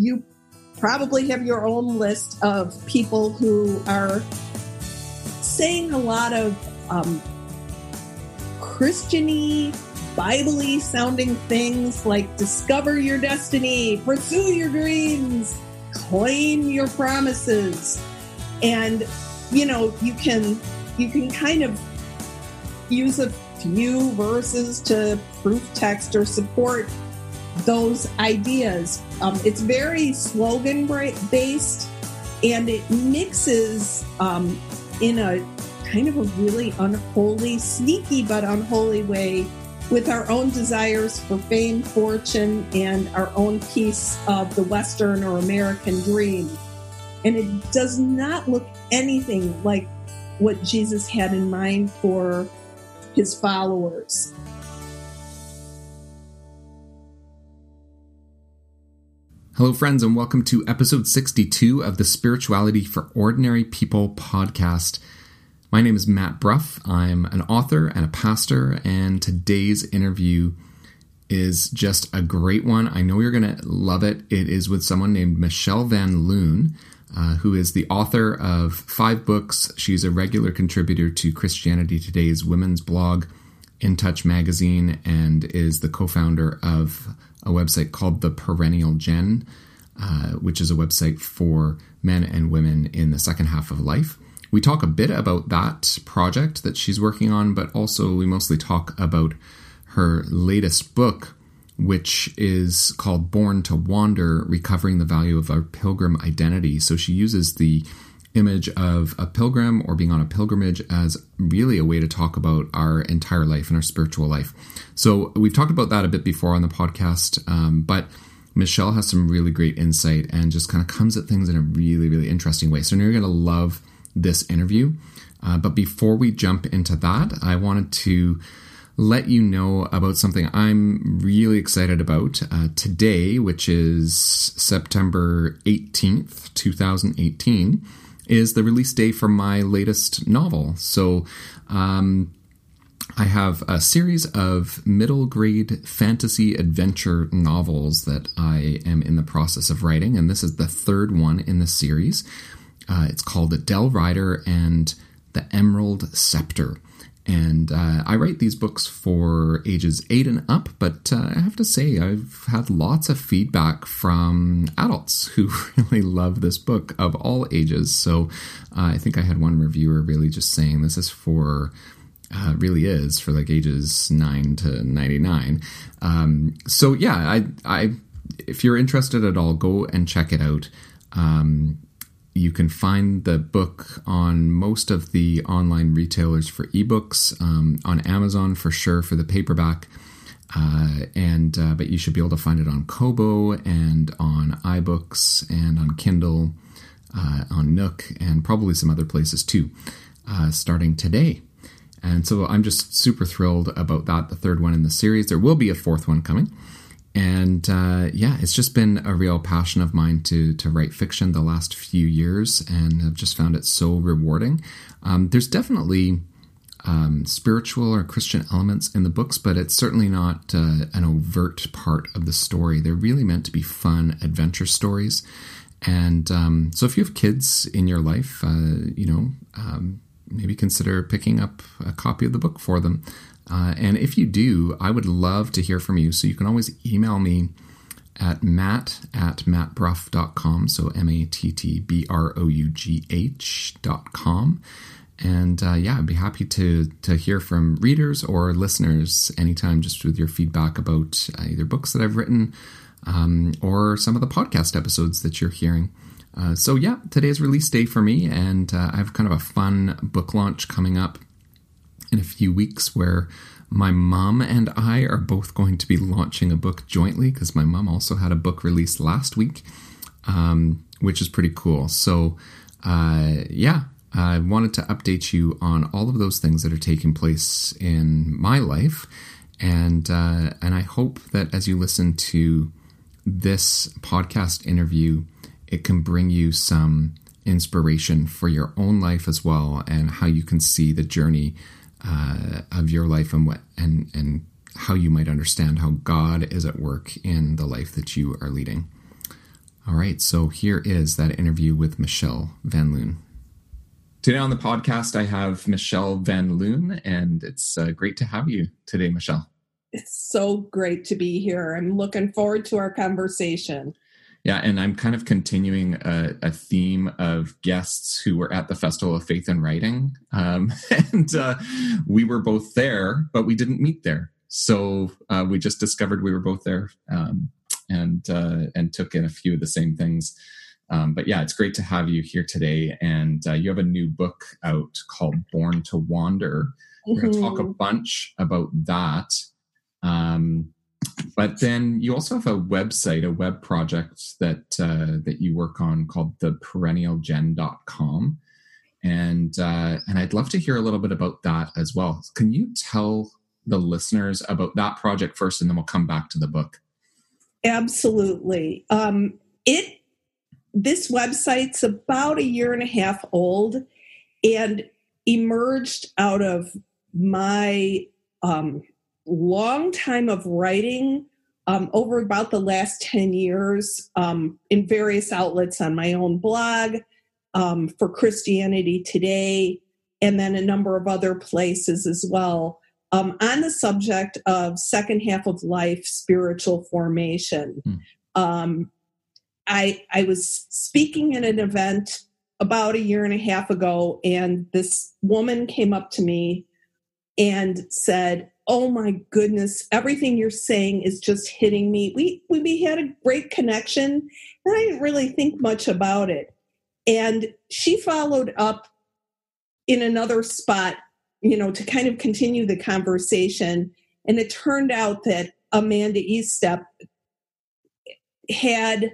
you probably have your own list of people who are saying a lot of um, Christiany, Bible sounding things like discover your destiny, pursue your dreams, claim your promises. And, you know, you can you can kind of use a few verses to proof text or support those ideas. Um, it's very slogan based and it mixes um, in a kind of a really unholy, sneaky but unholy way with our own desires for fame, fortune, and our own piece of the Western or American dream. And it does not look anything like what Jesus had in mind for his followers. Hello, friends, and welcome to episode 62 of the Spirituality for Ordinary People podcast. My name is Matt Brough. I'm an author and a pastor, and today's interview is just a great one. I know you're going to love it. It is with someone named Michelle Van Loon, uh, who is the author of five books. She's a regular contributor to Christianity Today's women's blog, In Touch magazine, and is the co founder of a website called The Perennial Gen, uh, which is a website for men and women in the second half of life. We talk a bit about that project that she's working on, but also we mostly talk about her latest book, which is called Born to Wander Recovering the Value of Our Pilgrim Identity. So she uses the image of a pilgrim or being on a pilgrimage as really a way to talk about our entire life and our spiritual life. So we've talked about that a bit before on the podcast, um, but Michelle has some really great insight and just kind of comes at things in a really, really interesting way. So you're going to love this interview. Uh, but before we jump into that, I wanted to let you know about something I'm really excited about uh, today, which is September 18th, 2018 is the release day for my latest novel. So, um, I have a series of middle grade fantasy adventure novels that I am in the process of writing, and this is the third one in the series. Uh, it's called The Dell Rider and the Emerald Scepter. And uh, I write these books for ages eight and up, but uh, I have to say, I've had lots of feedback from adults who really love this book of all ages. So uh, I think I had one reviewer really just saying this is for. Uh, really is for like ages 9 to 99 um, so yeah I, I if you're interested at all go and check it out um, you can find the book on most of the online retailers for ebooks, um, on Amazon for sure for the paperback, uh, and uh, but you should be able to find it on Kobo and on iBooks and on Kindle, uh, on Nook, and probably some other places too, uh, starting today. And so I'm just super thrilled about that, the third one in the series. There will be a fourth one coming. And uh, yeah, it's just been a real passion of mine to to write fiction the last few years, and I've just found it so rewarding. Um, there's definitely um, spiritual or Christian elements in the books, but it's certainly not uh, an overt part of the story. They're really meant to be fun adventure stories. And um, so, if you have kids in your life, uh, you know, um, maybe consider picking up a copy of the book for them. Uh, and if you do, I would love to hear from you. So you can always email me at matt at mattbrough.com. So M A T T B R O U G H.com. And uh, yeah, I'd be happy to to hear from readers or listeners anytime, just with your feedback about uh, either books that I've written um, or some of the podcast episodes that you're hearing. Uh, so yeah, today's release day for me, and uh, I have kind of a fun book launch coming up in a few weeks where my mom and I are both going to be launching a book jointly because my mom also had a book released last week, um, which is pretty cool. So, uh, yeah, I wanted to update you on all of those things that are taking place in my life, and uh, and I hope that as you listen to this podcast interview, it can bring you some inspiration for your own life as well, and how you can see the journey uh, of your life and what and and how you might understand how God is at work in the life that you are leading. All right, so here is that interview with Michelle Van Loon. Today on the podcast, I have Michelle Van Loon, and it's uh, great to have you today, Michelle. It's so great to be here. I'm looking forward to our conversation. Yeah, and I'm kind of continuing a, a theme of guests who were at the Festival of Faith and Writing. Um, and uh, we were both there, but we didn't meet there. So uh, we just discovered we were both there um, and, uh, and took in a few of the same things. Um, but yeah, it's great to have you here today. And uh, you have a new book out called Born to Wander. Mm-hmm. We're going to talk a bunch about that. Um, but then you also have a website, a web project that uh, that you work on called the perennialgen.com. And uh, and I'd love to hear a little bit about that as well. Can you tell the listeners about that project first, and then we'll come back to the book? Absolutely. Um, it this website's about a year and a half old and emerged out of my um, long time of writing um, over about the last 10 years um, in various outlets on my own blog um, for Christianity Today, and then a number of other places as well um, on the subject of second half of life spiritual formation. Mm. I, I was speaking at an event about a year and a half ago, and this woman came up to me and said, "Oh my goodness, everything you're saying is just hitting me." We we, had a great connection, and I didn't really think much about it. And she followed up in another spot, you know, to kind of continue the conversation. And it turned out that Amanda Eastep had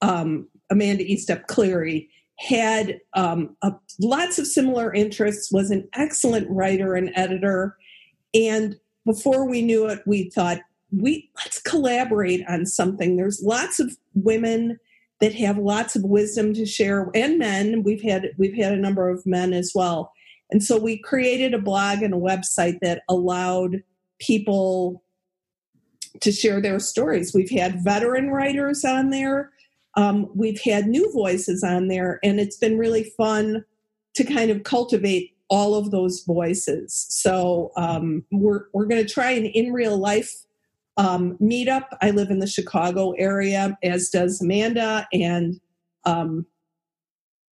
um, Amanda Eastep Cleary had um, a, lots of similar interests, was an excellent writer and editor. And before we knew it, we thought, we let's collaborate on something. There's lots of women that have lots of wisdom to share and men. We've had we've had a number of men as well. And so we created a blog and a website that allowed people to share their stories. We've had veteran writers on there um, we've had new voices on there, and it's been really fun to kind of cultivate all of those voices. So um, we're we're going to try an in real life um, meetup. I live in the Chicago area, as does Amanda, and um,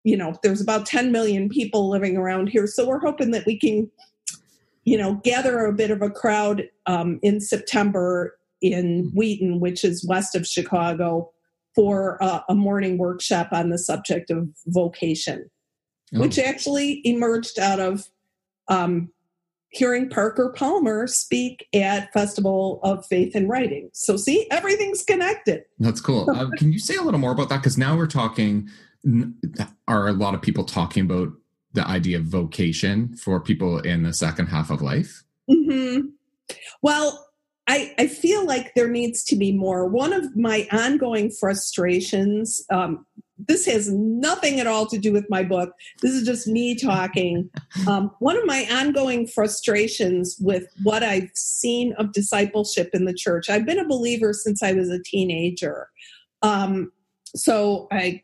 you know, there's about 10 million people living around here. So we're hoping that we can, you know, gather a bit of a crowd um, in September in Wheaton, which is west of Chicago, for uh, a morning workshop on the subject of vocation, oh. which actually emerged out of um, hearing Parker Palmer speak at Festival of Faith and Writing. So, see, everything's connected. That's cool. uh, can you say a little more about that? Because now we're talking, are a lot of people talking about the idea of vocation for people in the second half of life? Mm-hmm. Well, I, I feel like there needs to be more. One of my ongoing frustrations, um, this has nothing at all to do with my book. This is just me talking. Um, one of my ongoing frustrations with what I've seen of discipleship in the church, I've been a believer since I was a teenager. Um, so I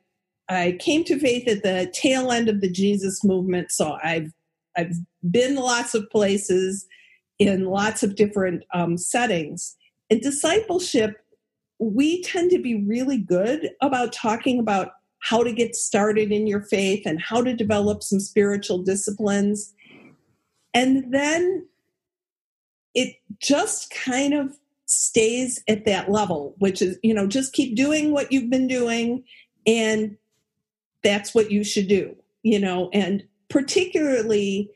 I came to faith at the tail end of the Jesus movement. So I've I've been lots of places in lots of different um, settings. And discipleship, we tend to be really good about talking about how to get started in your faith and how to develop some spiritual disciplines. And then it just kind of stays at that level, which is, you know, just keep doing what you've been doing and that's what you should do, you know, and particularly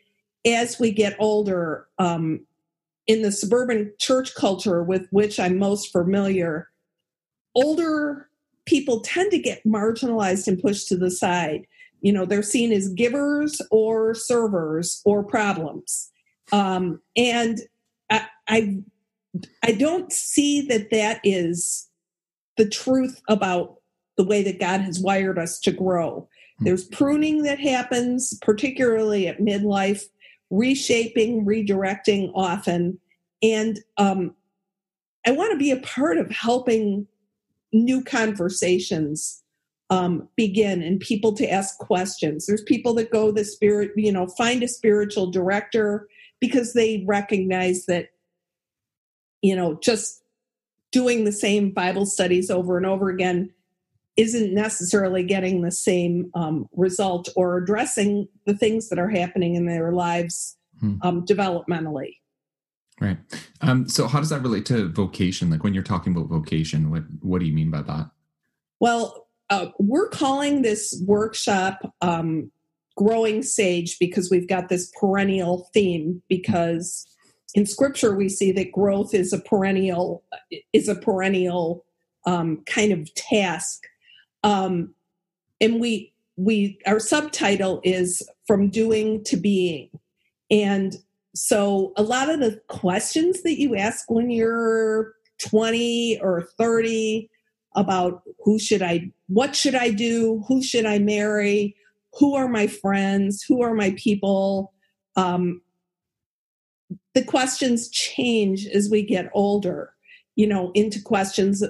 as we get older, um, in the suburban church culture with which I'm most familiar, older people tend to get marginalized and pushed to the side. You know, they're seen as givers or servers or problems. Um, and I, I, I don't see that that is the truth about the way that God has wired us to grow. Hmm. There's pruning that happens, particularly at midlife reshaping, redirecting often. And um, I want to be a part of helping new conversations um, begin and people to ask questions. There's people that go the spirit, you know, find a spiritual director because they recognize that, you know, just doing the same Bible studies over and over again isn't necessarily getting the same um, result or addressing the things that are happening in their lives hmm. um, developmentally. Right. Um, so, how does that relate to vocation? Like when you're talking about vocation, what what do you mean by that? Well, uh, we're calling this workshop um, "Growing Sage" because we've got this perennial theme. Because in Scripture, we see that growth is a perennial is a perennial um, kind of task um, and we we our subtitle is from doing to being and so a lot of the questions that you ask when you're 20 or 30 about who should i what should i do who should i marry who are my friends who are my people um, the questions change as we get older you know into questions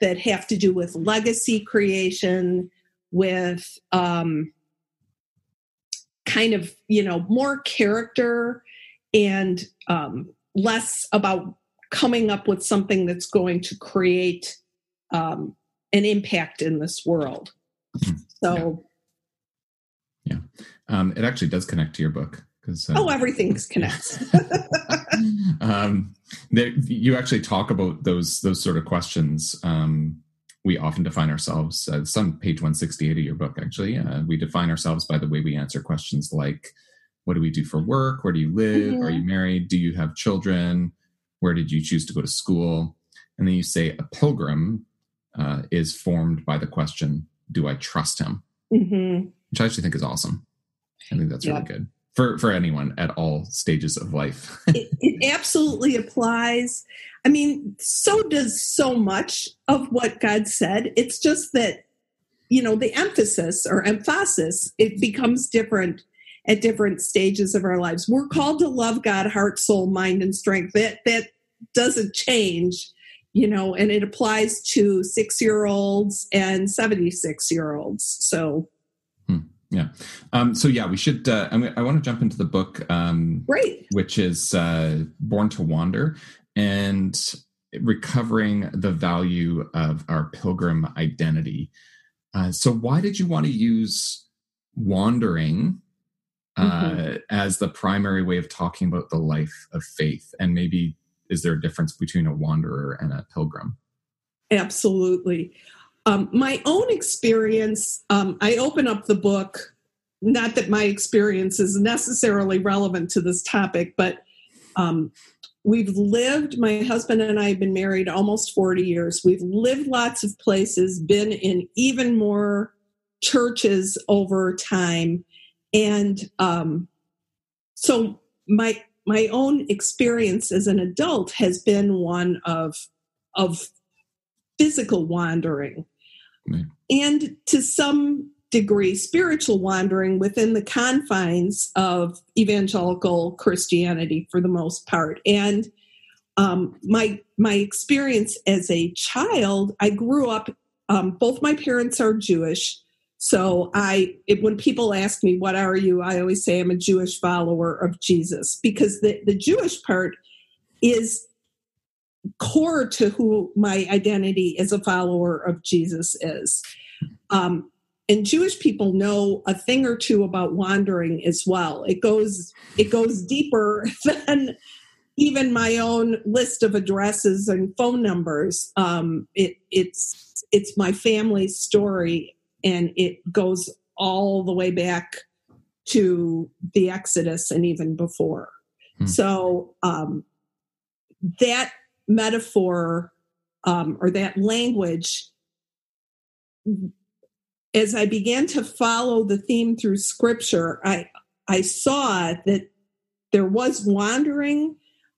that have to do with legacy creation, with um, kind of, you know, more character and um, less about coming up with something that's going to create um, an impact in this world. Hmm. So, yeah, yeah. Um, it actually does connect to your book because uh, oh, everything connects. um, there, you actually talk about those those sort of questions. Um, we often define ourselves. Uh, some page one sixty eight of your book, actually, uh, we define ourselves by the way we answer questions like, "What do we do for work? Where do you live? Mm-hmm. Are you married? Do you have children? Where did you choose to go to school?" And then you say, "A pilgrim uh, is formed by the question, "Do I trust him?" Mm-hmm. Which I actually think is awesome. I think that's yeah. really good for for anyone at all stages of life. it, it, absolutely applies. I mean, so does so much of what God said. It's just that you know the emphasis or emphasis it becomes different at different stages of our lives. We're called to love God, heart, soul, mind, and strength. That that doesn't change, you know, and it applies to six year olds and seventy six year olds. So yeah. Um, so yeah, we should. Uh, I, I want to jump into the book. Um, Great. Which is uh, Born to Wander and recovering the value of our pilgrim identity. Uh, so why did you want to use wandering uh, mm-hmm. as the primary way of talking about the life of faith? And maybe is there a difference between a wanderer and a pilgrim? Absolutely. Um, my own experience, um, I open up the book, not that my experience is necessarily relevant to this topic, but um, we've lived, my husband and I have been married almost 40 years. We've lived lots of places, been in even more churches over time. And um, so my my own experience as an adult has been one of of physical wandering and to some degree spiritual wandering within the confines of evangelical Christianity for the most part. And um, my my experience as a child, I grew up. Um, both my parents are Jewish, so I it, when people ask me what are you, I always say I'm a Jewish follower of Jesus because the the Jewish part is core to who my identity as a follower of Jesus is. Um, and Jewish people know a thing or two about wandering as well. It goes it goes deeper than even my own list of addresses and phone numbers. Um, it, it's it's my family's story, and it goes all the way back to the Exodus and even before. Hmm. So um, that metaphor um, or that language, as I began to follow the theme through scripture, I, I saw that there was wandering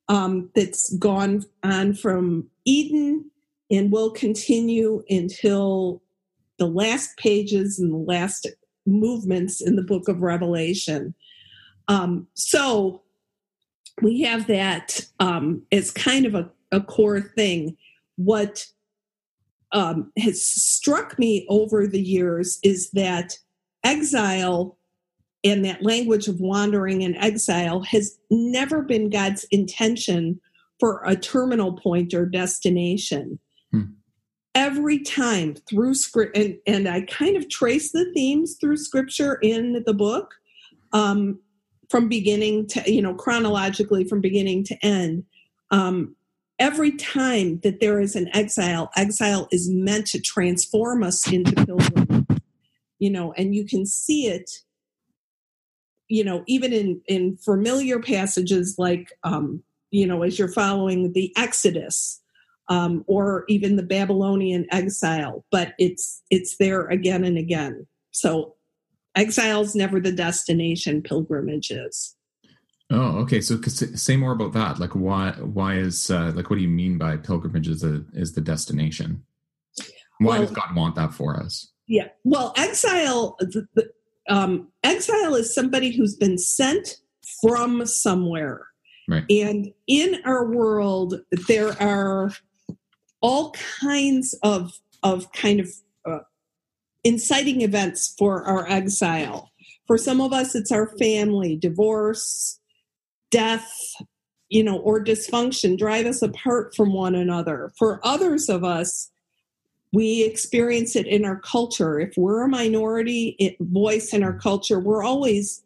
um, that's gone on from Eden and will continue until the last pages and the last movements in the book of Revelation. Um, so we have that um, as kind of a a core thing. What um, has struck me over the years is that exile and that language of wandering and exile has never been God's intention for a terminal point or destination. Every time through script, and, and I kind of trace the themes through scripture in the book um, from beginning to, you know, chronologically from beginning to end. Um, every time that there is an exile, exile is meant to transform us into pilgrims. You know, and you can see it you know even in in familiar passages like um you know as you're following the exodus um or even the babylonian exile but it's it's there again and again. So exile's never the destination pilgrimage is oh okay. So say more about that. Like why why is uh, like what do you mean by pilgrimage is the is the destination? Why well, does god want that for us? Yeah. Well exile the, um, exile is somebody who's been sent from somewhere. Right. And in our world, there are all kinds of of kind of uh, inciting events for our exile. For some of us, it's our family, divorce, death, you know, or dysfunction drive us apart from one another. For others of us, we experience it in our culture. If we're a minority voice in our culture, we're always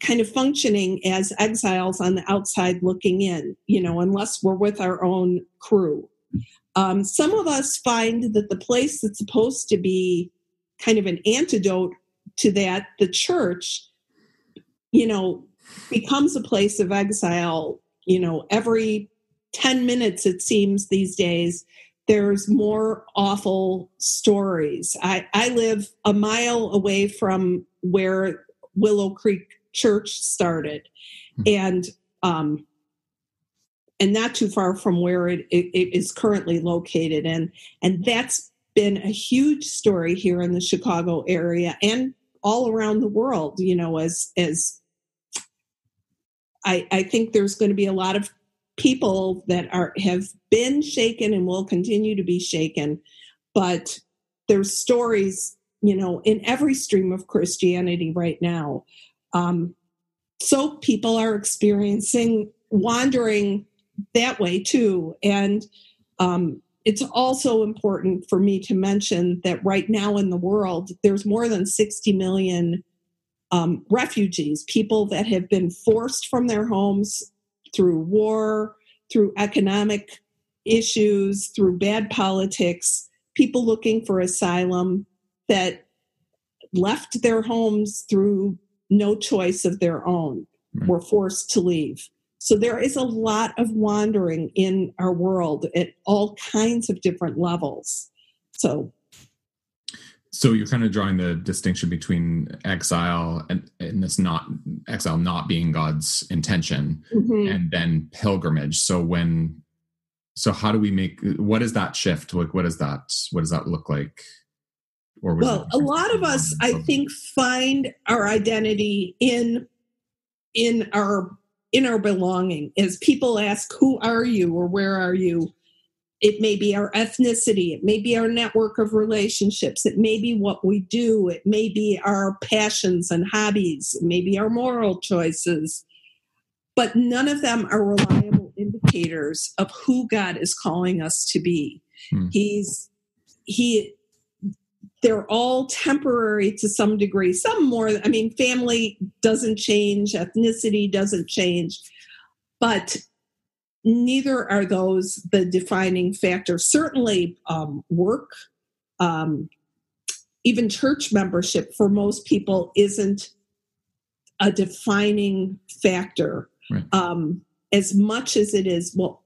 kind of functioning as exiles on the outside looking in, you know, unless we're with our own crew. Um, some of us find that the place that's supposed to be kind of an antidote to that, the church, you know, becomes a place of exile, you know, every 10 minutes, it seems these days, there's more awful stories. I, I live a mile away from where Willow Creek Church started, hmm. and um, and not too far from where it, it, it is currently located, and and that's been a huge story here in the Chicago area and all around the world. You know, as as I, I think there's going to be a lot of people that are have been shaken and will continue to be shaken but there's stories you know in every stream of christianity right now um, so people are experiencing wandering that way too and um, it's also important for me to mention that right now in the world there's more than 60 million um, refugees people that have been forced from their homes through war, through economic issues, through bad politics, people looking for asylum that left their homes through no choice of their own, right. were forced to leave. So there is a lot of wandering in our world at all kinds of different levels. So so you're kind of drawing the distinction between exile and, and this not exile not being god's intention mm-hmm. and then pilgrimage so when so how do we make what is that shift like what is that what does that look like or well a lot of us i think find our identity in in our in our belonging as people ask who are you or where are you it may be our ethnicity, it may be our network of relationships, it may be what we do, it may be our passions and hobbies, it may be our moral choices. But none of them are reliable indicators of who God is calling us to be. Hmm. He's he they're all temporary to some degree. Some more, I mean, family doesn't change, ethnicity doesn't change, but neither are those the defining factor. Certainly, um, work, um, even church membership for most people isn't a defining factor right. um, as much as it is, well,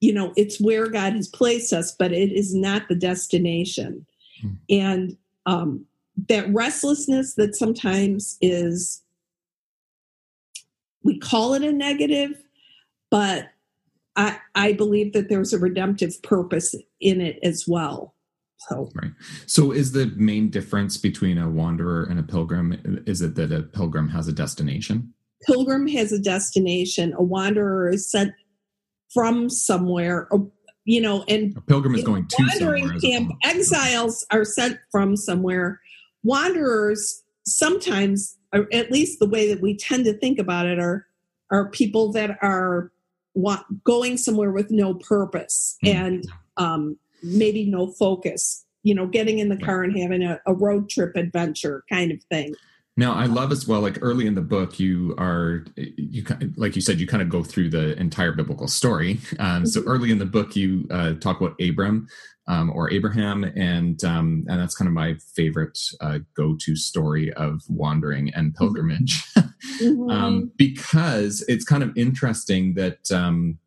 you know, it's where God has placed us, but it is not the destination. Hmm. And um, that restlessness that sometimes is, we call it a negative, but I, I believe that there's a redemptive purpose in it as well. So, right. So, is the main difference between a wanderer and a pilgrim is it that a pilgrim has a destination? Pilgrim has a destination. A wanderer is sent from somewhere. you know, and a pilgrim is going to wandering camp. Exiles are sent from somewhere. Wanderers sometimes, or at least the way that we tend to think about it, are are people that are going somewhere with no purpose mm-hmm. and um, maybe no focus. You know, getting in the car and having a, a road trip adventure kind of thing. Now, I love as well, like early in the book, you are, you like you said, you kind of go through the entire biblical story. Um, so mm-hmm. early in the book, you uh, talk about Abram um, or Abraham, and um, and that's kind of my favorite uh, go-to story of wandering and mm-hmm. pilgrimage, mm-hmm. um, because it's kind of interesting that um,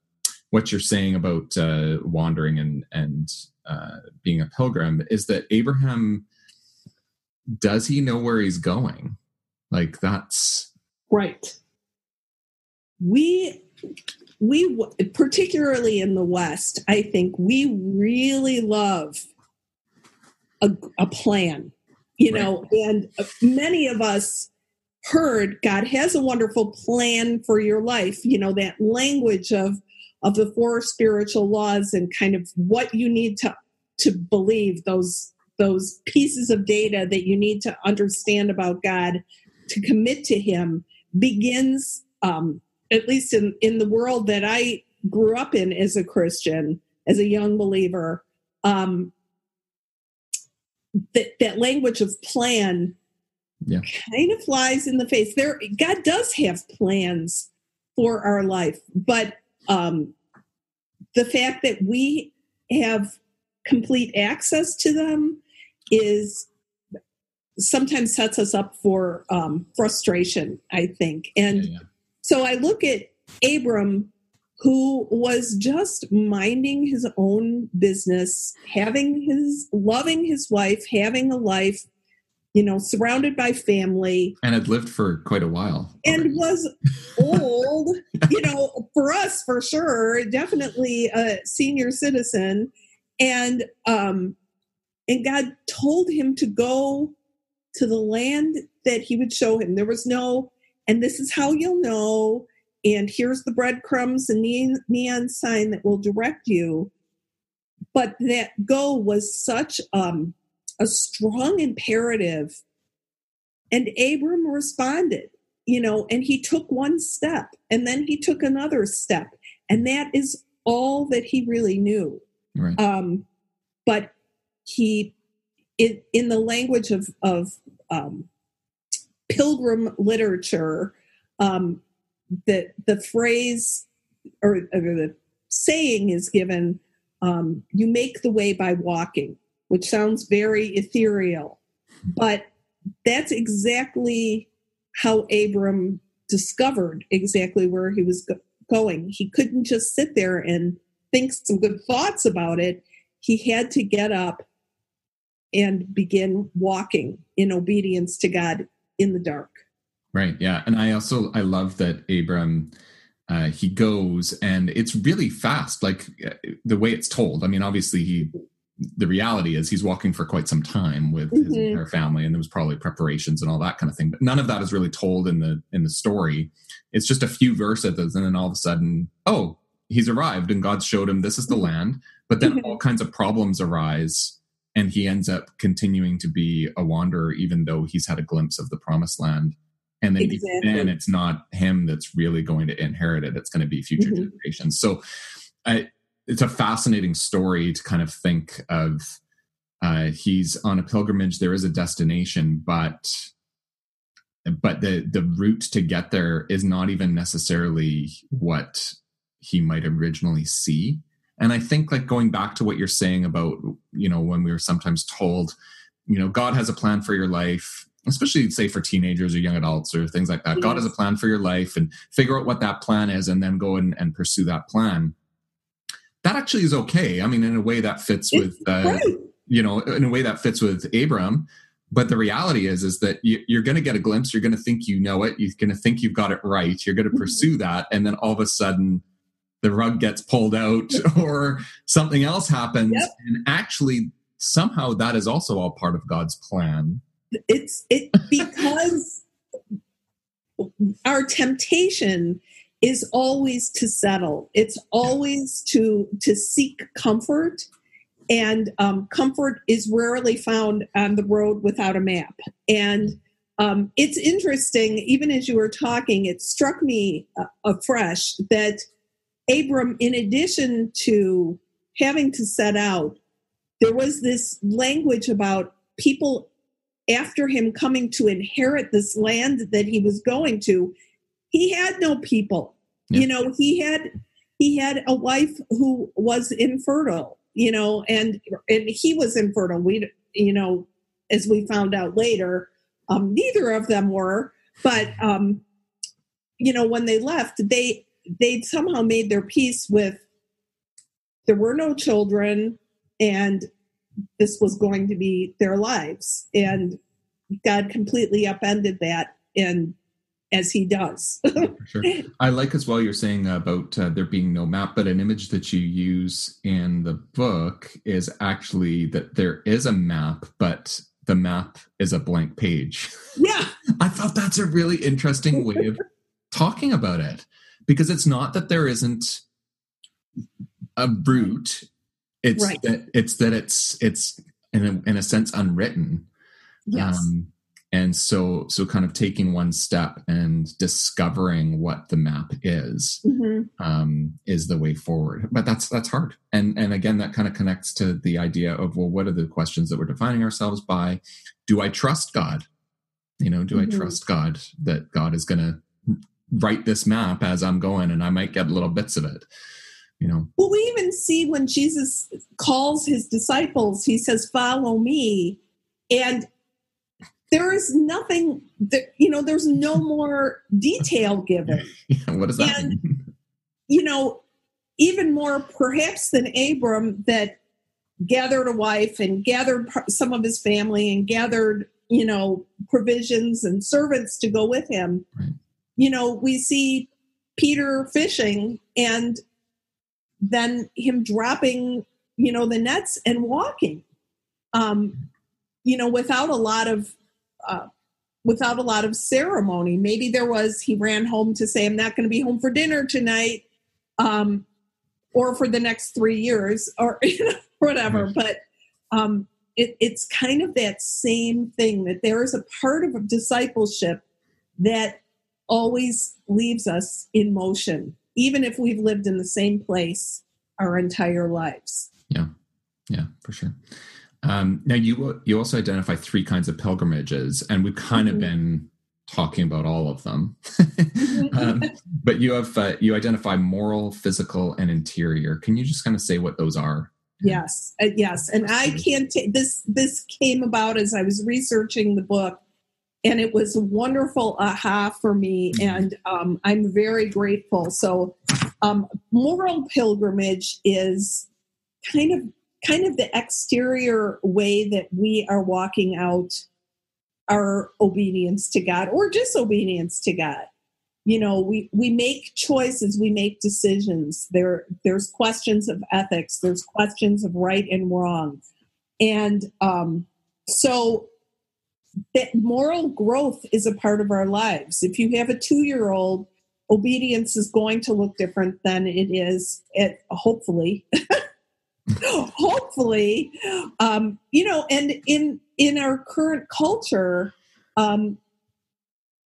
what you're saying about uh, wandering and and uh, being a pilgrim is that Abraham does he know where he's going? Like that's right. We we particularly in the West, I think we really love a, a plan, you right. know, and uh, many of us heard God has a wonderful plan for your life. You know that language of of the four spiritual laws and kind of what you need to to believe those those pieces of data that you need to understand about God to commit to Him begins, um, at least in, in the world that I grew up in as a Christian, as a young believer, um, that, that language of plan yeah. kind of flies in the face. There, God does have plans for our life, but um, the fact that we have complete access to them is sometimes sets us up for um, frustration, I think. And yeah, yeah. so I look at Abram, who was just minding his own business, having his, loving his wife, having a life, you know, surrounded by family. And had lived for quite a while. Already. And was old, you know, for us, for sure, definitely a senior citizen. And, um, and God told him to go to the land that he would show him. There was no, and this is how you'll know, and here's the breadcrumbs and neon, neon sign that will direct you. But that go was such um, a strong imperative. And Abram responded, you know, and he took one step and then he took another step. And that is all that he really knew. Right. Um, but he in, in the language of, of um, pilgrim literature, um, the, the phrase or, or, the saying is given um, you make the way by walking, which sounds very ethereal, but that's exactly how Abram discovered exactly where he was go- going. He couldn't just sit there and think some good thoughts about it. He had to get up and begin walking in obedience to God in the dark. Right. Yeah. And I also I love that Abram uh, he goes and it's really fast, like uh, the way it's told. I mean, obviously he the reality is he's walking for quite some time with his mm-hmm. entire family and there was probably preparations and all that kind of thing but none of that is really told in the in the story it's just a few verses and then all of a sudden oh he's arrived and god showed him this is the mm-hmm. land but then mm-hmm. all kinds of problems arise and he ends up continuing to be a wanderer even though he's had a glimpse of the promised land. And then exactly. then it's not him that's really going to inherit it. It's going to be future mm-hmm. generations. So I, it's a fascinating story to kind of think of. Uh, he's on a pilgrimage there is a destination but but the the route to get there is not even necessarily what he might originally see and I think like going back to what you're saying about, you know, when we were sometimes told, you know, God has a plan for your life, especially say for teenagers or young adults or things like that. Yes. God has a plan for your life and figure out what that plan is and then go and, and pursue that plan. That actually is okay. I mean, in a way that fits with, uh, you know, in a way that fits with Abram. But the reality is, is that you, are going to get a glimpse. You're going to think you know it. You're going to think you've got it right. You're going to mm-hmm. pursue that, and then all of a sudden, the rug gets pulled out or something else happens yep. and actually somehow that is also all part of god's plan it's it because our temptation is always to settle. It's always to to seek comfort, and um, comfort is rarely found on the road without a map. And um, it's interesting, even as you were talking, it struck me uh, afresh that Abram, in addition to having to set out, there was this language about people after him coming to inherit this land that he was going to. He had no people. Yeah. You know, he had he had a wife who was infertile. You know, and and he was infertile. We, you know, as we found out later, um, neither of them were. But um, you know, when they left, they they somehow made their peace with there were no children and this was going to be their lives. And god completely upended that and as he does. Sure. I like as well you're saying about uh, there being no map but an image that you use in the book is actually that there is a map but the map is a blank page. Yeah. I thought that's a really interesting way of talking about it because it's not that there isn't a route it's right. that it's that it's it's in a, in a sense unwritten yes. Um, and so so kind of taking one step and discovering what the map is mm-hmm. um, is the way forward but that's that's hard and and again that kind of connects to the idea of well what are the questions that we're defining ourselves by do i trust god you know do mm-hmm. i trust god that god is going to write this map as I'm going and I might get little bits of it. You know. Well, we even see when Jesus calls his disciples, he says, Follow me. And there is nothing that, you know, there's no more detail given. yeah, what does that and, mean? You know, even more perhaps than Abram that gathered a wife and gathered some of his family and gathered, you know, provisions and servants to go with him. Right you know, we see Peter fishing and then him dropping, you know, the nets and walking, um, you know, without a lot of, uh, without a lot of ceremony. Maybe there was, he ran home to say, I'm not going to be home for dinner tonight, um, or for the next three years, or you know, whatever. But um, it, it's kind of that same thing that there is a part of discipleship that always leaves us in motion, even if we've lived in the same place our entire lives. Yeah, yeah, for sure. Um, now you you also identify three kinds of pilgrimages, and we've kind mm-hmm. of been talking about all of them. Mm-hmm. um, but you have uh, you identify moral, physical, and interior. Can you just kind of say what those are? Yes, uh, yes, and I can't. T- this this came about as I was researching the book, and it was a wonderful aha for me mm-hmm. and um, i'm very grateful. So um, moral pilgrimage is kind of kind of the exterior way that we are walking out our obedience to god or disobedience to god. You know we we make choices we make decisions. There there's questions of ethics there's questions of right and wrong. And um so that moral growth is a part of our lives. If you have a two year old, obedience is going to look different than it is at hopefully. hopefully um, you know and in in our current culture um,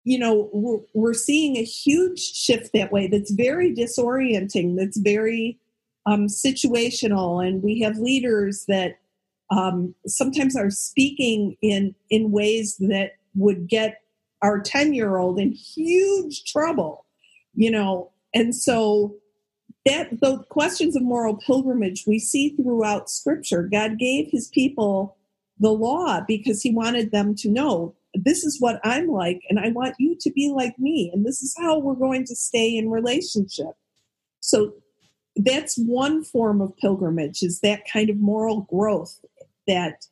you know we're, we're seeing a huge shift that way that's very disorienting that's very um, situational and we have leaders that um, sometimes are speaking in in ways that would get our 10 year old in huge trouble you know? And so that the questions of moral pilgrimage we see throughout scripture. God gave his people the law because he wanted them to know this is what i'm like and i want you to be like me and this is how we're going to stay in relationship. So that's one form of pilgrimage is that kind of moral growth that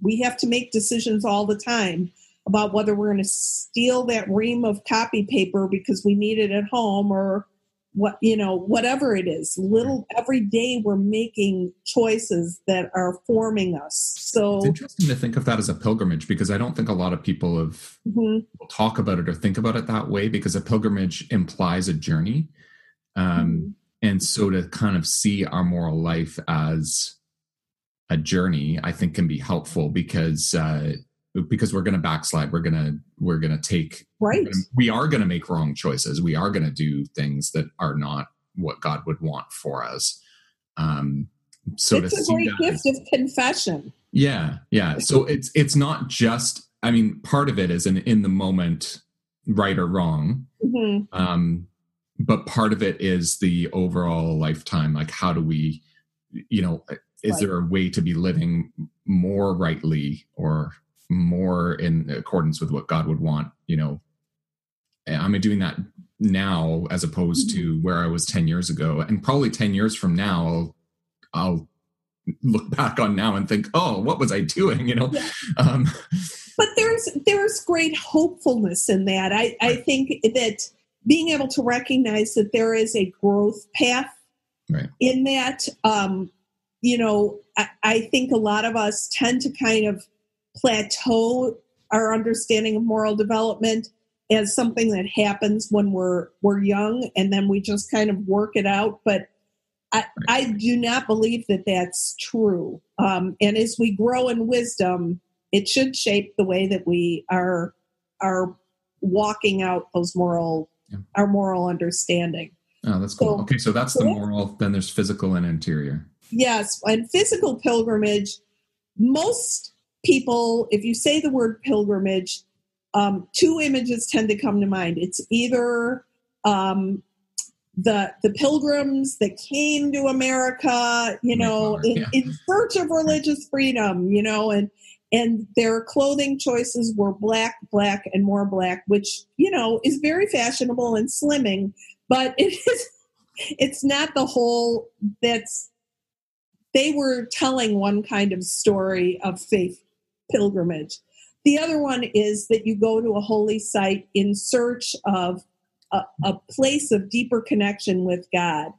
we have to make decisions all the time about whether we're going to steal that ream of copy paper because we need it at home or what you know whatever it is little every day we're making choices that are forming us so it's interesting to think of that as a pilgrimage because i don't think a lot of people have mm-hmm. talk about it or think about it that way because a pilgrimage implies a journey um, mm-hmm. and so to kind of see our moral life as a journey i think can be helpful because uh, because we're going to backslide we're going to we're going to take right gonna, we are going to make wrong choices. We are going to do things that are not what god would want for us. Um so it's a great gift of confession. Yeah yeah. So it's it's not just i mean part of it is in in the moment right or wrong. Mm-hmm. um but part of it is the overall lifetime. Like how do we you know is right. there a way to be living more rightly or more in accordance with what God would want, you know. am I'm doing that now as opposed mm-hmm. to where I was 10 years ago. And probably 10 years from now, I'll, I'll look back on now and think, oh, what was I doing? You know? Yeah. Um, but there's, there's great hopefulness in that. I, I think that being able to recognize that there is a growth path right. in that, um, you know, I, I think a lot of us tend to kind of plateau our understanding of moral development as something that happens when we're we're young and then we just kind of work it out. But i i do not believe that that's true. Um, and as we grow in wisdom it should shape the way that we are are walking out those moral yeah. our moral understanding. Oh that's cool. So, okay so that's the moral then there's physical and interior yes and physical pilgrimage most people, if you say the word pilgrimage, um, two images tend to come to mind. It's either um, the the pilgrims that came to America, you know, in, yeah. in search of religious freedom, you know, and and their clothing choices were black, black, and more black, which you know is very fashionable and slimming, but it is it's not the whole that's they were telling one kind of story of faith pilgrimage. The other one is that you go to a holy site in search of a, a place of deeper connection with God.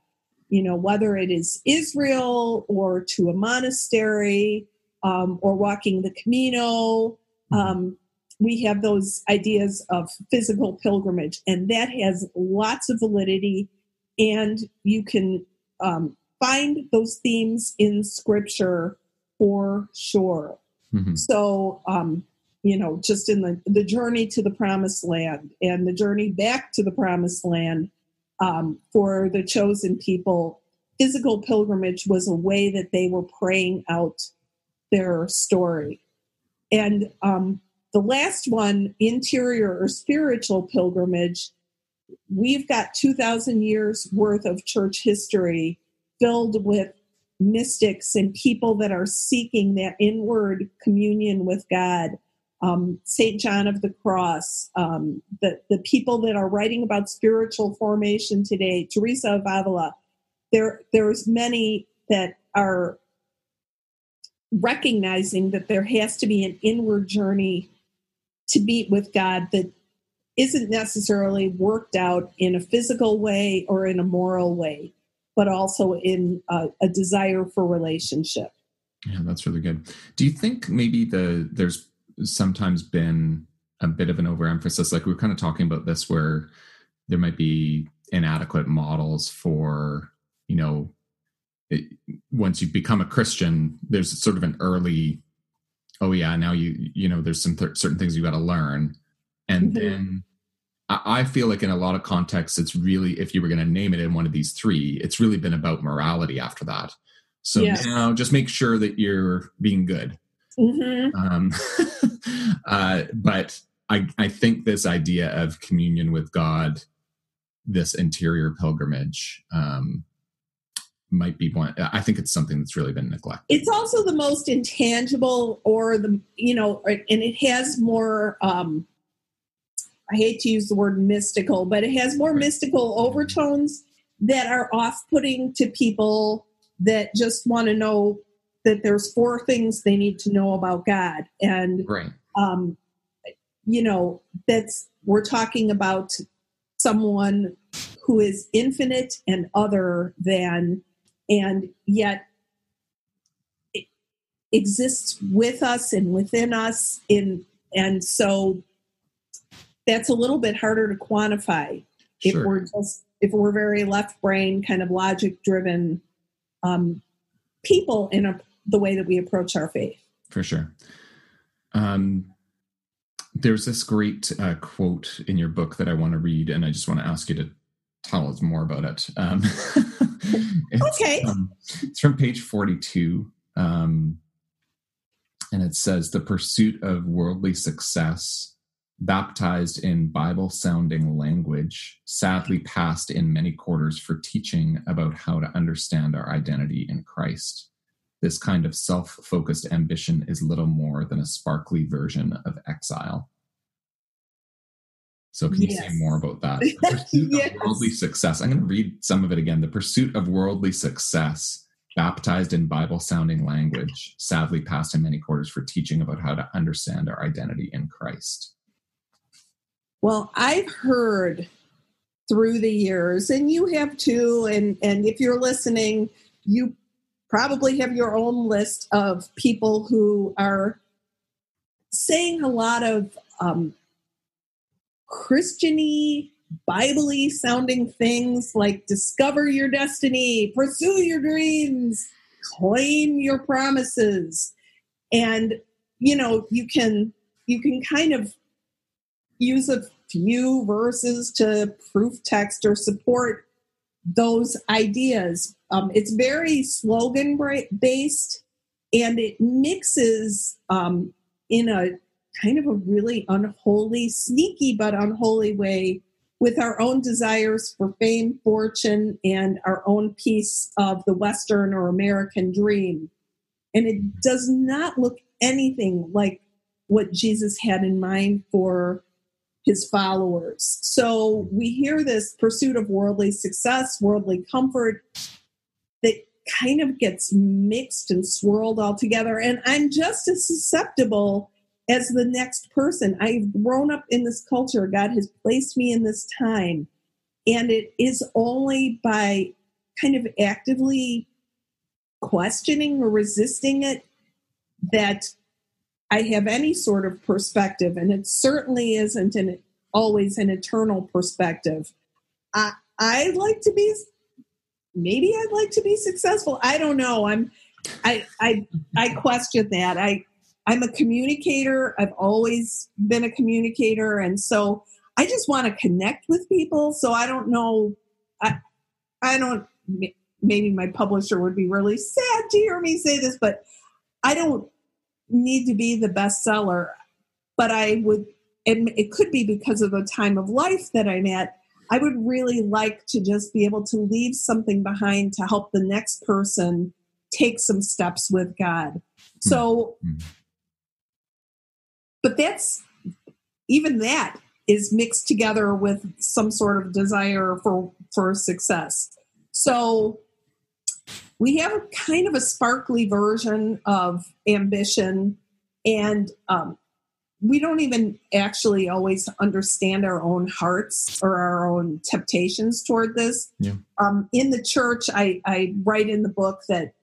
You know, whether it is Israel or to a monastery um, or walking the Camino. Mm-hmm. Um, we have those ideas of physical pilgrimage, and that has lots of validity. And you can um, find those themes in scripture for sure. Mm-hmm. So, um, you know, just in the, the journey to the promised land and the journey back to the promised land um, for the chosen people, physical pilgrimage was a way that they were praying out their story. And um, the last one, interior or spiritual pilgrimage, we've got 2,000 years worth of church history filled with mystics and people that are seeking that inward communion with God. Um, St. John of the Cross, um, the, the people that are writing about spiritual formation today, Teresa of Avila, there, there's many that are recognizing that there has to be an inward journey to meet with God that isn't necessarily worked out in a physical way or in a moral way but also in a, a desire for relationship. Yeah, that's really good. Do you think maybe the there's sometimes been a bit of an overemphasis? Like we are kind of talking about this, where there might be inadequate models for you know it, once you become a christian there's sort of an early oh yeah now you you know there's some th- certain things you got to learn and mm-hmm. then I feel like in a lot of contexts, it's really, if you were going to name it in one of these three, it's really been about morality after that. So yes. now just make sure that you're being good. Mm-hmm. Um, uh, but I, I think this idea of communion with God, this interior pilgrimage, um, might be one. I think it's something that's really been neglected. It's also the most intangible, or the you know, and it has more. Um, I hate to use the word mystical, but it has more mystical overtones that are off putting to people that just want to know that there's four things they need to know about God. And, right. um, you know, that's, we're talking about someone who is infinite and other than, and yet exists with us and within us in and so that's a little bit harder to quantify Sure. if we're just if we're very left brain kind of logic driven um, people in a, the way that we approach our faith for sure. Um, there's this great uh, quote in your book that I want to read, and I just want to ask you to tell us more about it. Um, it's, Okay. um, it's from page 42. Um, and it says, The pursuit of worldly success, baptized in Bible sounding language, sadly passed in many quarters for teaching about how to understand our identity in Christ. This kind of self focused ambition is little more than a sparkly version of exile. So, can you say more about that? The pursuit Yes. of worldly success. I'm going to read some of it again. The pursuit of worldly success, baptized in Bible sounding language, sadly passed in many quarters for teaching about how to understand our identity in Christ. Well, I've heard through the years, and you have too, and, and if you're listening, you probably have your own list of people who are saying a lot of um, Christiany, Bible-y sounding things like discover your destiny, pursue your dreams, claim your promises. And you know, you can you can kind of use a few verses to proof text or support those ideas. Um, it's very slogan based and it mixes um, in a kind of a really unholy, sneaky but unholy way with our own desires for fame, fortune, and our own piece of the Western or American dream. And it does not look anything like what Jesus had in mind for his followers. So we hear this pursuit of worldly success, worldly comfort that kind of gets mixed and swirled all together. And I'm just as susceptible as the next person. I've grown up in this culture. God has placed me in this time. And it is only by kind of actively questioning or resisting it that I have any sort of perspective, and it certainly isn't an always an eternal perspective. I I like to be maybe I'd like to be successful. I don't know. I'm I I I question that. I I'm a communicator. I've always been a communicator, and so I just want to connect with people. So I don't know. I I don't. Maybe my publisher would be really sad to hear me say this, but I don't need to be the bestseller. But I would, and it could be because of the time of life that I'm at. I would really like to just be able to leave something behind to help the next person take some steps with God. So, Mhm. but that's even that is mixed together with some sort of desire for for success. So we have a kind of a sparkly version of ambition, and um, we don't even actually always understand our own hearts or our own temptations toward this. Yeah. Um, in the church, I, I write in the book that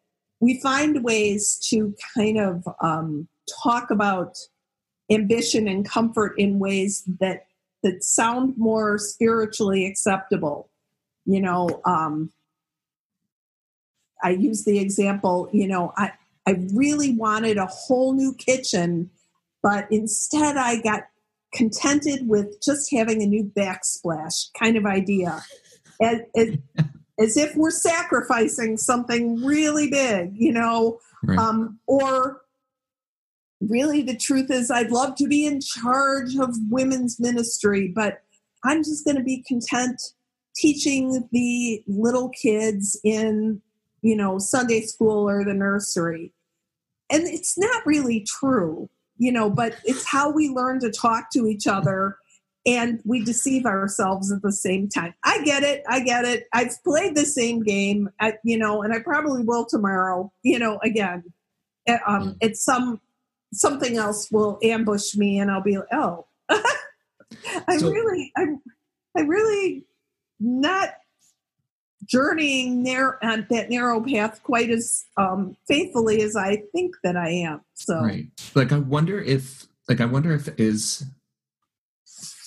we find ways to kind of um, talk about ambition and comfort in ways that that sound more spiritually acceptable. You know, um, I use the example, you know, I, I really wanted a whole new kitchen, but instead I got contented with just having a new backsplash kind of idea. As, as, as if we're sacrificing something really big, you know, Right. um, or really the truth is I'd love to be in charge of women's ministry, but I'm just going to be content teaching the little kids in, you know, Sunday school or the nursery. And it's not really true, you know, but it's how we learn to talk to each other and we deceive ourselves at the same time. I get it. I get it. I've played the same game, at, you know, and I probably will tomorrow, you know, again. Uh, Um, it's some something else will ambush me and I'll be like, oh, I So- really, I'm, I really not journeying there on that narrow path quite as um, faithfully as I think that I am. So, right. Like, I wonder if, like, I wonder if is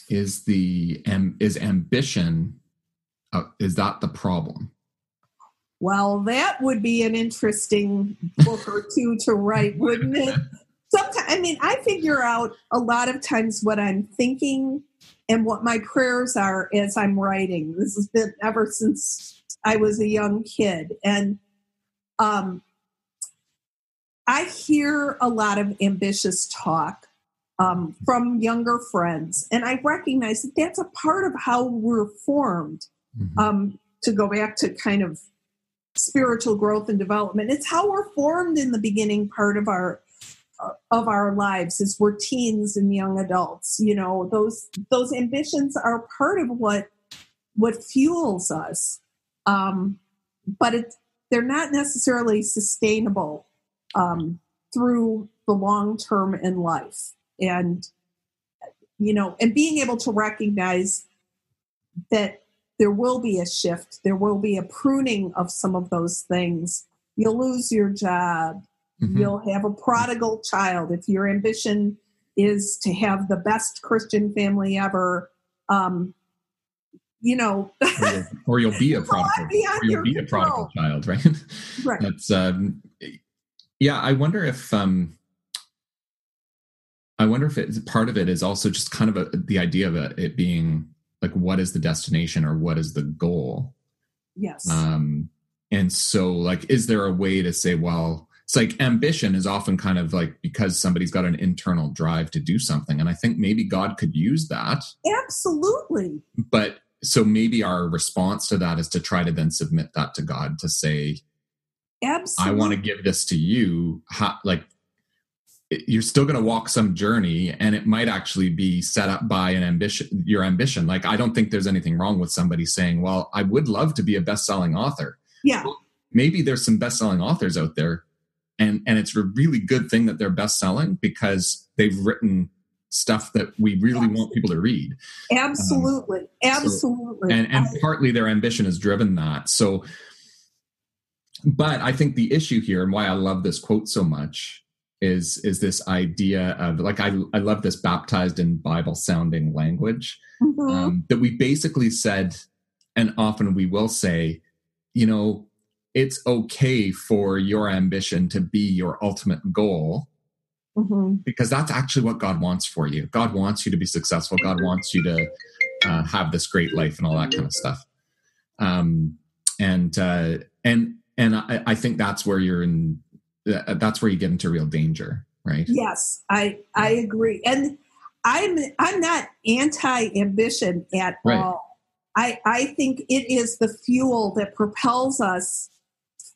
is the um, is ambition uh, is that the problem? Well, that would be an interesting book or two to write, wouldn't it? Sometimes, I mean, I figure out a lot of times what I'm thinking and what my prayers are as I'm writing. This has been ever since I was a young kid. And um, I hear a lot of ambitious talk um, from younger friends, and I recognize that that's a part of how we're formed. Mm-hmm. Um, to go back to kind of spiritual growth and development, it's how we're formed in the beginning part of our uh, of our lives as we're teens and young adults. You know, those those ambitions are part of what what fuels us um, but it's they're not necessarily sustainable um, through the long term in life. And you know and being able to recognize that there will be a shift there will be a pruning of some of those things. You'll lose your job. Mm-hmm. you'll have a prodigal child. If your ambition is to have the best christian family ever um, you know, or you'll be a prodigal, or you'll be a prodigal child, right? Right. That's um, yeah. I wonder if um, I wonder if it, part of it is also just kind of a, the idea of it, it being like, what is the destination or what is the goal? Yes. Um, and so, like, is there a way to say, well, it's like ambition is often kind of like because somebody's got an internal drive to do something, and I think maybe God could use that. Absolutely. But so maybe our response to that is to try to then submit that to God to say, Absolutely. I want to give this to you. How, like, you're still going to walk some journey and it might actually be set up by an ambition your ambition like i don't think there's anything wrong with somebody saying well i would love to be a best-selling author yeah maybe there's some best-selling authors out there and and it's a really good thing that they're best-selling because they've written stuff that we really want people to read. Absolutely. Um, Absolutely. So, and and partly their ambition has driven that. So but I think the issue here and why I love this quote so much is is this idea of like I I love this baptized in Bible sounding language mm-hmm. um, that we basically said, and often we will say, you know, it's okay for your ambition to be your ultimate goal mm-hmm. because that's actually what God wants for you. God wants you to be successful. God wants you to uh, have this great life and all that kind of stuff. Um, and uh, and and I, I think that's where you're in. Uh, that's where you get into real danger, right? Yes, I I agree, and I'm I'm not anti ambition at right. all. I I think it is the fuel that propels us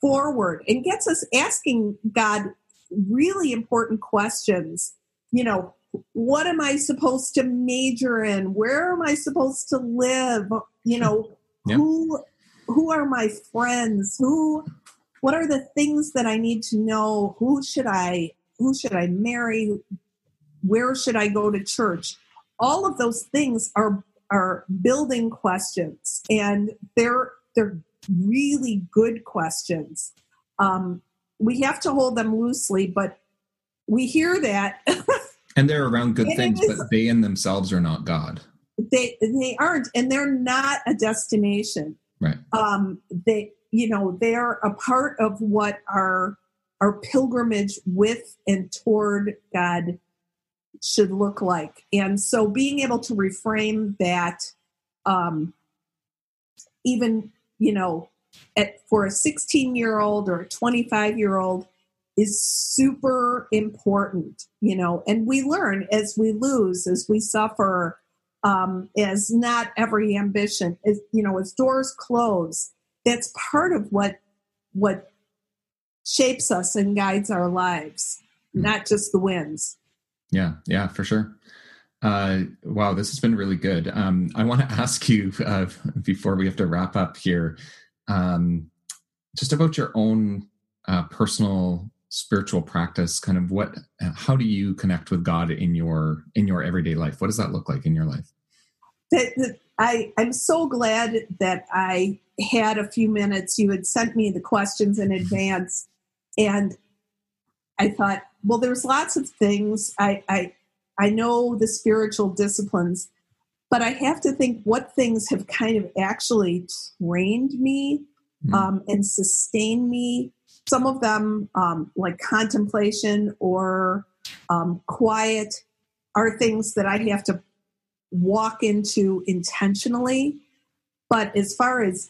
forward and gets us asking God really important questions. You know, what am I supposed to major in? Where am I supposed to live? You know, who who are my friends? Who what are the things that I need to know? Who should I who should I marry? Where should I go to church? All of those things are are building questions and they're they're really good questions. Um, we have to hold them loosely, but we hear that. and they're around good things, is, but they in themselves are not God. They they aren't, and they're not a destination. Right. Um, they you know they're a part of what our our pilgrimage with and toward God should look like. And so being able to reframe that um, even you know at, for a 16 year old or a 25 year old is super important, you know, and we learn as we lose, as we suffer, um, as not every ambition is, you know, as doors close, that's part of what, what shapes us and guides our lives, mm. not just the wins. Yeah. Yeah, for sure. Uh, wow, this has been really good. Um, I want to ask you uh, before we have to wrap up here um, just about your own uh, personal spiritual practice kind of what how do you connect with god in your in your everyday life what does that look like in your life that, that I, I'm so glad that I had a few minutes. You had sent me the questions in advance, and I thought, well, there's lots of things. I, I, I know the spiritual disciplines, but I have to think what things have kind of actually trained me mm-hmm. um, and sustained me. Some of them, um, like contemplation or um, quiet, are things that I have to walk into intentionally. But as far as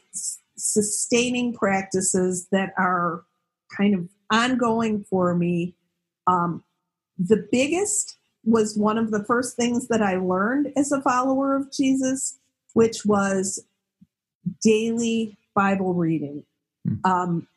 sustaining practices that are kind of ongoing for me, um, the biggest was one of the first things that I learned as a follower of Jesus, which was daily Bible reading. Mm. Um,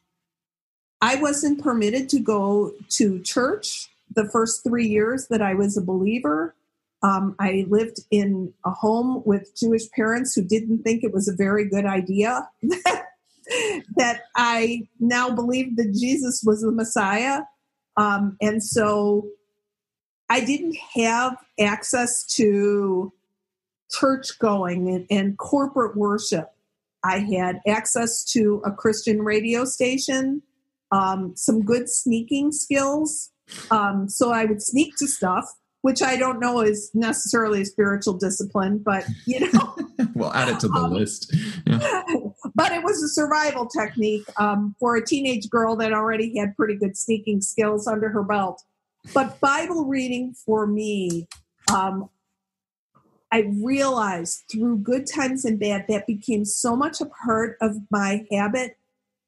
I wasn't permitted to go to church the first three years that I was a believer. Um, I lived in a home with Jewish parents who didn't think it was a very good idea that I now believed that Jesus was the Messiah. Um, and so I didn't have access to church going and, and corporate worship. I had access to a Christian radio station, um, some good sneaking skills. Um, so I would sneak to stuff which I don't know is necessarily a spiritual discipline, but you know, we'll add it to the um, list. Yeah. But it was a survival technique um, for a teenage girl that already had pretty good sneaking skills under her belt. But Bible reading for me, um, I realized through good times and bad that became so much a part of my habit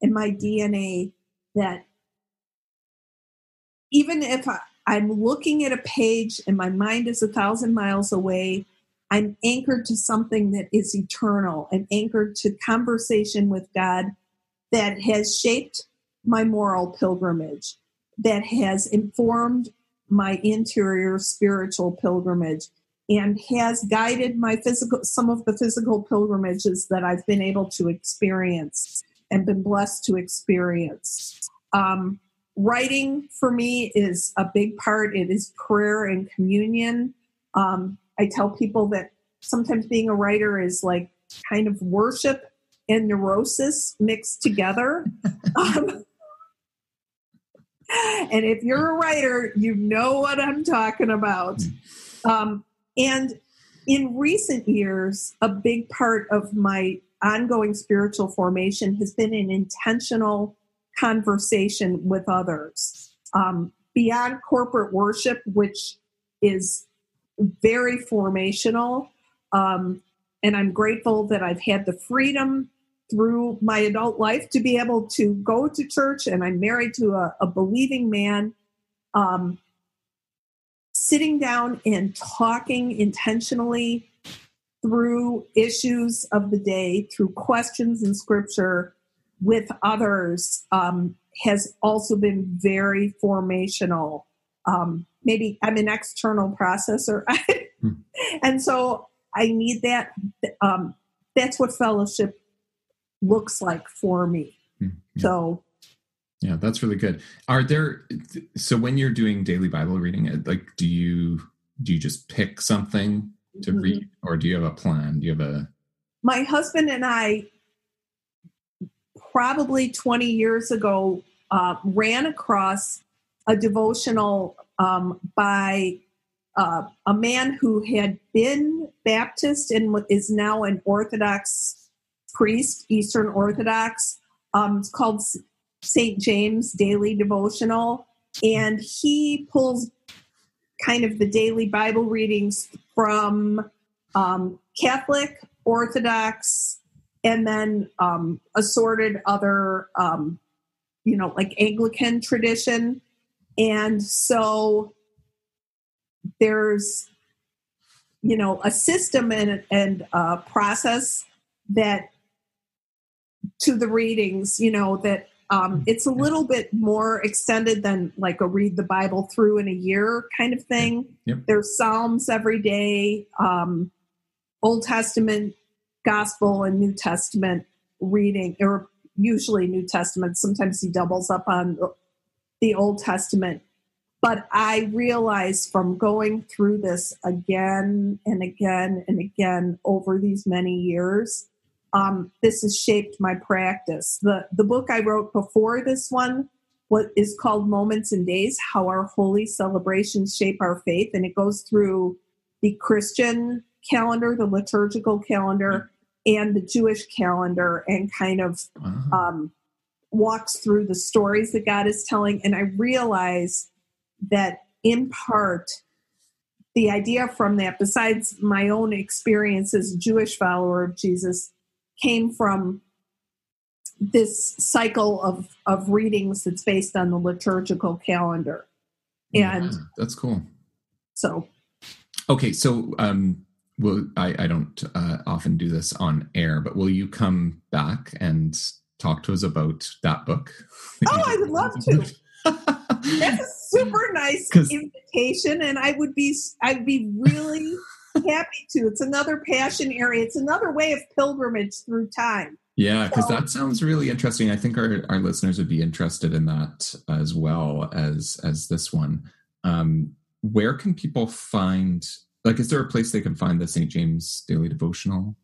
and my DNA that even if I, I'm looking at a page and my mind is a thousand miles away. I'm anchored to something that is eternal. I'm anchored to conversation with God that has shaped my moral pilgrimage, that has informed my interior spiritual pilgrimage, and has guided my physical some of the physical pilgrimages that I've been able to experience and been blessed to experience. Um, writing for me is a big part. It is prayer and communion. Um, I tell people that sometimes being a writer is like kind of worship and neurosis mixed together. um, and if you're a writer, you know what I'm talking about. Um, and in recent years, a big part of my ongoing spiritual formation has been an intentional conversation with others. Um, beyond corporate worship, which is very formational, um, and I'm grateful that I've had the freedom through my adult life to be able to go to church, and I'm married to a, a believing man. Um, sitting down and talking intentionally through issues of the day, through questions in scripture, with others um, has also been very formational. Um, maybe I'm an external processor, hmm. and so I need that. Um, that's what fellowship looks like for me. Hmm. So. Yeah, that's really good. Are there so when you're doing daily Bible reading, uh, like do you do you just pick something to mm-hmm. read, or do you have a plan? Do you have a? My husband and I probably 20 years ago uh, ran across a devotional um, by uh, a man who had been Baptist and is now an Orthodox priest, Eastern Orthodox. Um, it's called St. James Daily Devotional. And he pulls kind of the daily Bible readings from um, Catholic, Orthodox, and then um, assorted other, um, you know, like Anglican tradition. And so there's, you know, a system and, and a process that to the readings, you know, that um, it's a little bit more extended than like a read the Bible through in a year kind of thing. Yep. There's Psalms every day, um, Old Testament gospel and New Testament reading, or usually New Testament. Sometimes he doubles up on the Old Testament. but I realize from going through this again and again and again over these many years, um, this has shaped my practice. The the book I wrote before this one what is called Moments and Days: How Our Holy Celebrations Shape Our Faith, and it goes through the Christian calendar, the liturgical calendar, and the Jewish calendar, and kind of uh-huh. um, walks through the stories that God is telling. And I realize that in part, the idea from that, besides my own experience as a Jewish follower of Jesus, came from this cycle of, of readings that's based on the liturgical calendar. And yeah, that's cool. So, okay, so um, will I, I don't uh, often do this on air, but will you come back and talk to us about that book? Oh, I would love to. That's a super nice invitation, and I would be I'd be really happy to. It's another passion area. It's another way of pilgrimage through time. Yeah, because so, that sounds really interesting. I think our, our listeners would be interested in that as well as as this one. Um, where can people find like is there a place they can find the St. James Daily Devotional?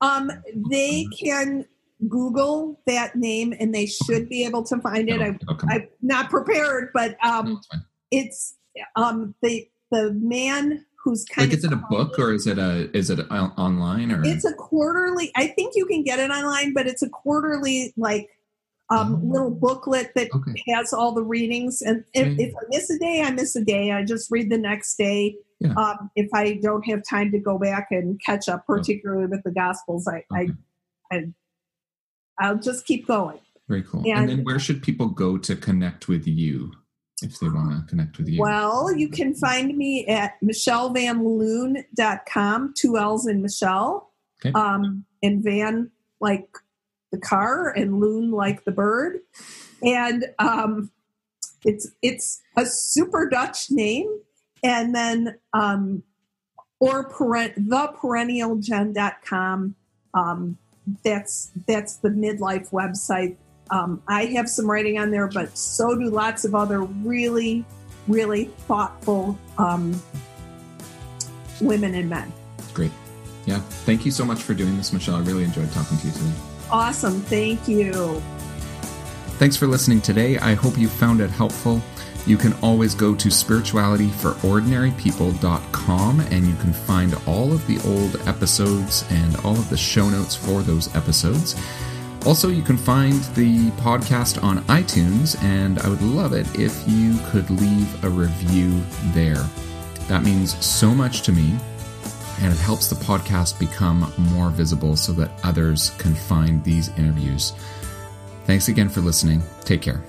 Um, they can Google that name and they should be able to find it. I, I'm not prepared, but um, no, it's um, the the man who's kind like of is it a book or is it a is it online or it's a quarterly. I think you can get it online, but it's a quarterly like um, oh. little booklet that okay. has all the readings. And if, okay. if, I miss a day, I miss a day. I just read the next day. Yeah. Um, if I don't have time to go back and catch up, particularly okay. with the Gospels, I, I, I I'll just keep going. Very cool. And, and, then where should people go to connect with you if they want to connect with you? Well, you can find me at michellevanloon.com, two L's in Michelle. Okay. Um, and Van like the car and Loon like the bird. And um, it's it's a super Dutch name. And then um, or parent, theperennialgen.com. Um, that's that's the midlife website. Um, I have some writing on there, but so do lots of other really, really thoughtful um, women and men. Great. Yeah. Thank you so much for doing this, Michelle. I really enjoyed talking to you today. Awesome. Thank you. Thanks for listening today. I hope you found it helpful. You can always go to spiritualityforordinarypeople.com and you can find all of the old episodes and all of the show notes for those episodes. Also, you can find the podcast on iTunes, and I would love it if you could leave a review there. That means so much to me, and it helps the podcast become more visible so that others can find these interviews. Thanks again for listening. Take care.